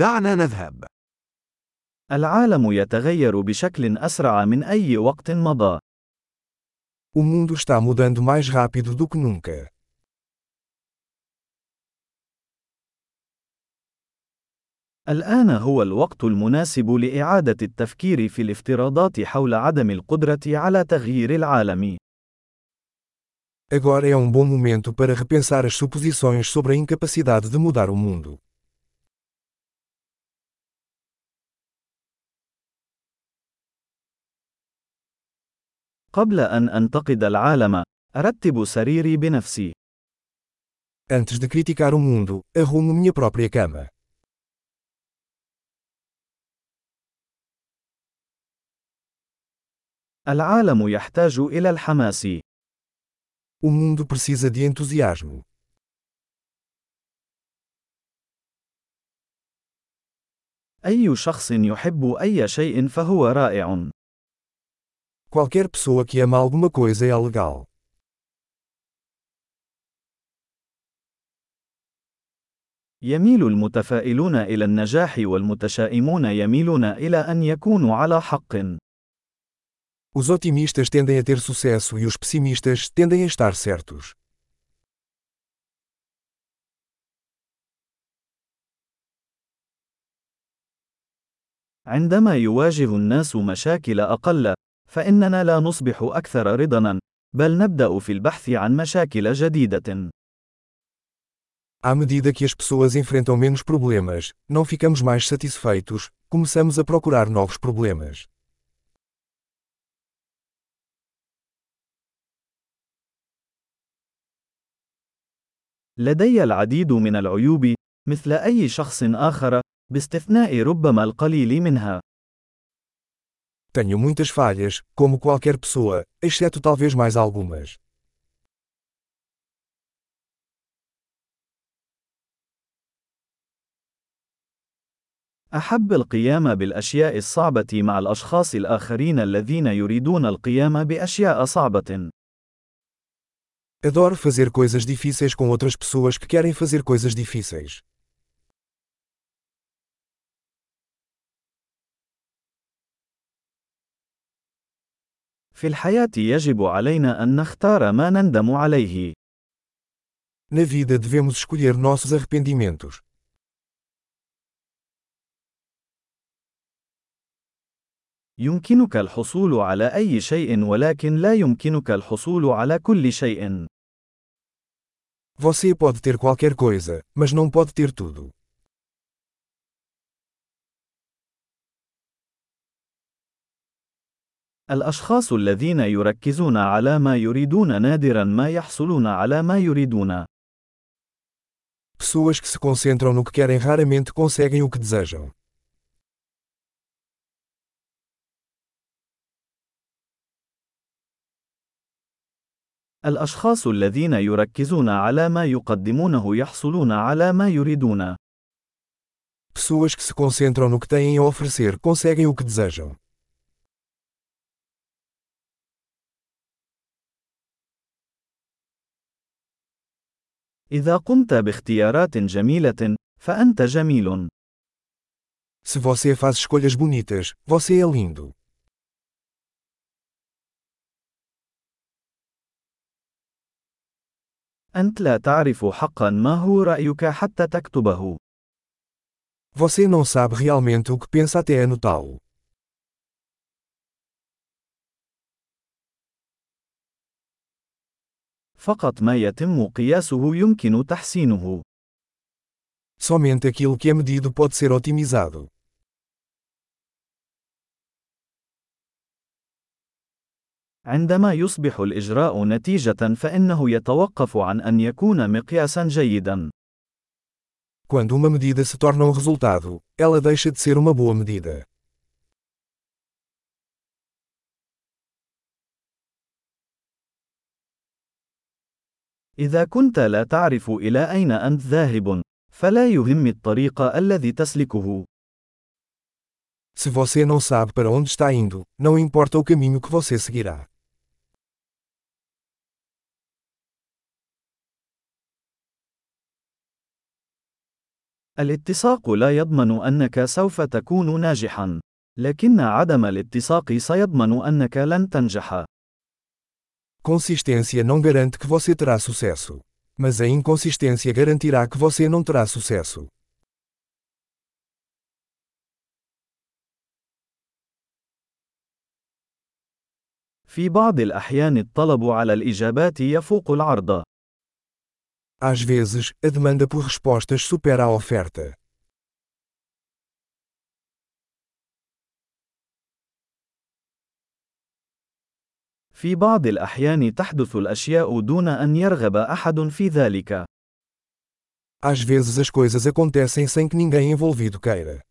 دعنا نذهب. العالم يتغير بشكل أسرع من أي وقت مضى. O mundo está mudando mais rápido do que nunca. الآن هو الوقت المناسب لإعادة التفكير في الافتراضات حول عدم القدرة على تغيير العالم. Agora é um bom momento para repensar as suposições sobre a incapacidade de mudar o mundo. قبل أن أنتقد العالم، أرتب سريري بنفسي. Antes de criticar o mundo, arrumo minha própria cama. العالم يحتاج إلى الحماس. O mundo precisa de entusiasmo. أي شخص يحب أي شيء فهو رائع. Qualquer pessoa que ama alguma coisa é legal. يميل المتفائلون إلى النجاح والمتشائمون يميلون إلى أن يكونوا على حق. Os otimistas tendem a ter sucesso e os pessimistas tendem a estar certos. عندما يواجه الناس مشاكل أقل، فإننا لا نصبح أكثر رضاً، بل نبدأ في البحث عن مشاكل جديدة. À medida que as pessoas enfrentam menos problemas, não ficamos mais satisfeitos, começamos a procurar novos problemas. لدي العديد من العيوب، مثل أي شخص آخر، باستثناء ربما القليل منها. Tenho muitas falhas, como qualquer pessoa, exceto talvez mais algumas. أحب القيام بالأشياء الصعبة مع الأشخاص الآخرين الذين يريدون القيام بأشياء صعبة. Adoro fazer coisas difíceis com outras pessoas que querem fazer coisas difíceis. في الحياة يجب علينا أن نختار ما نندم عليه. Na vida devemos escolher nossos arrependimentos. يمكنك الحصول على أي شيء ولكن لا يمكنك الحصول على كل شيء. Você pode ter qualquer coisa, mas não pode ter tudo. الأشخاص الذين يركزون على ما يريدون نادرا ما يحصلون على ما يريدون. Pessoas que se concentram no que querem raramente conseguem o que desejam. الأشخاص الذين يركزون على ما يقدمونه يحصلون على ما يريدون. Pessoas que se concentram no que têm a oferecer conseguem o que desejam. إذا قمت باختيارات جميلة، فأنت جميل. Se você faz escolhas bonitas, você é lindo. أنت لا تعرف حقا ما هو رأيك حتى تكتبه. Você não sabe realmente o que pensa até anotá-lo. فقط ما يتم قياسه يمكن تحسينه. Somente aquilo que é medido pode ser otimizado. عندما يصبح الإجراء نتيجة فإنه يتوقف عن أن يكون مقياسا جيدا. Quando uma medida se torna um resultado, ela deixa de ser uma boa medida. إذا كنت لا تعرف إلى أين أنت ذاهب، فلا يهم الطريق الذي تسلكه. Se você não sabe para onde está indo, não importa o caminho que você seguirá. الاتساق لا يضمن أنك سوف تكون ناجحا، لكن عدم الاتساق سيضمن أنك لن تنجح. Consistência não garante que você terá sucesso. Mas a inconsistência garantirá que você não terá sucesso. في بعض الأحيان الطلب على الإجابات يفوق العرض. Às vezes, a demanda por respostas supera a oferta. في بعض الأحيان تحدث الأشياء دون أن يرغب أحد في ذلك. Às vezes as coisas acontecem sem que ninguém envolvido queira.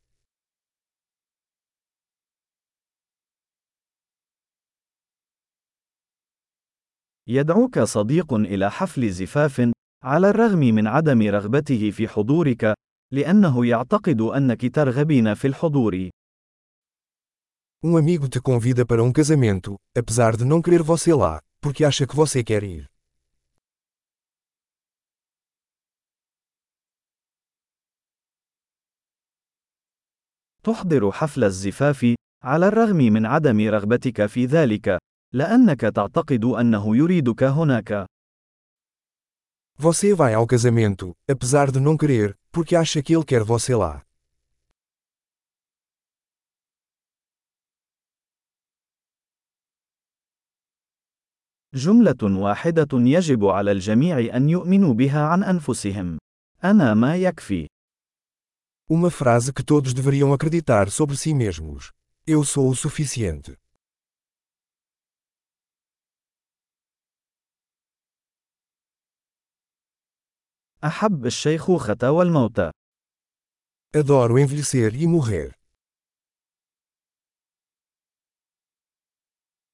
يدعوك صديق إلى حفل زفاف، على الرغم من عدم رغبته في حضورك، لأنه يعتقد أنك ترغبين في الحضور. Um amigo te convida para um casamento, apesar de não querer você lá, porque acha que você quer ir. تحضر حفل الزفاف، على الرغم من عدم رغبتك في ذلك، لأنك تعتقد أنه يريدك هناك. Você vai ao casamento, apesar de não querer, porque acha que ele quer você lá. جملة واحدة يجب على الجميع أن يؤمنوا بها عن أنفسهم. أنا ما يكفي. Uma frase que todos deveriam acreditar sobre si mesmos. Eu sou o suficiente. أحب الشيخوخة والموت. Adoro envelhecer e morrer.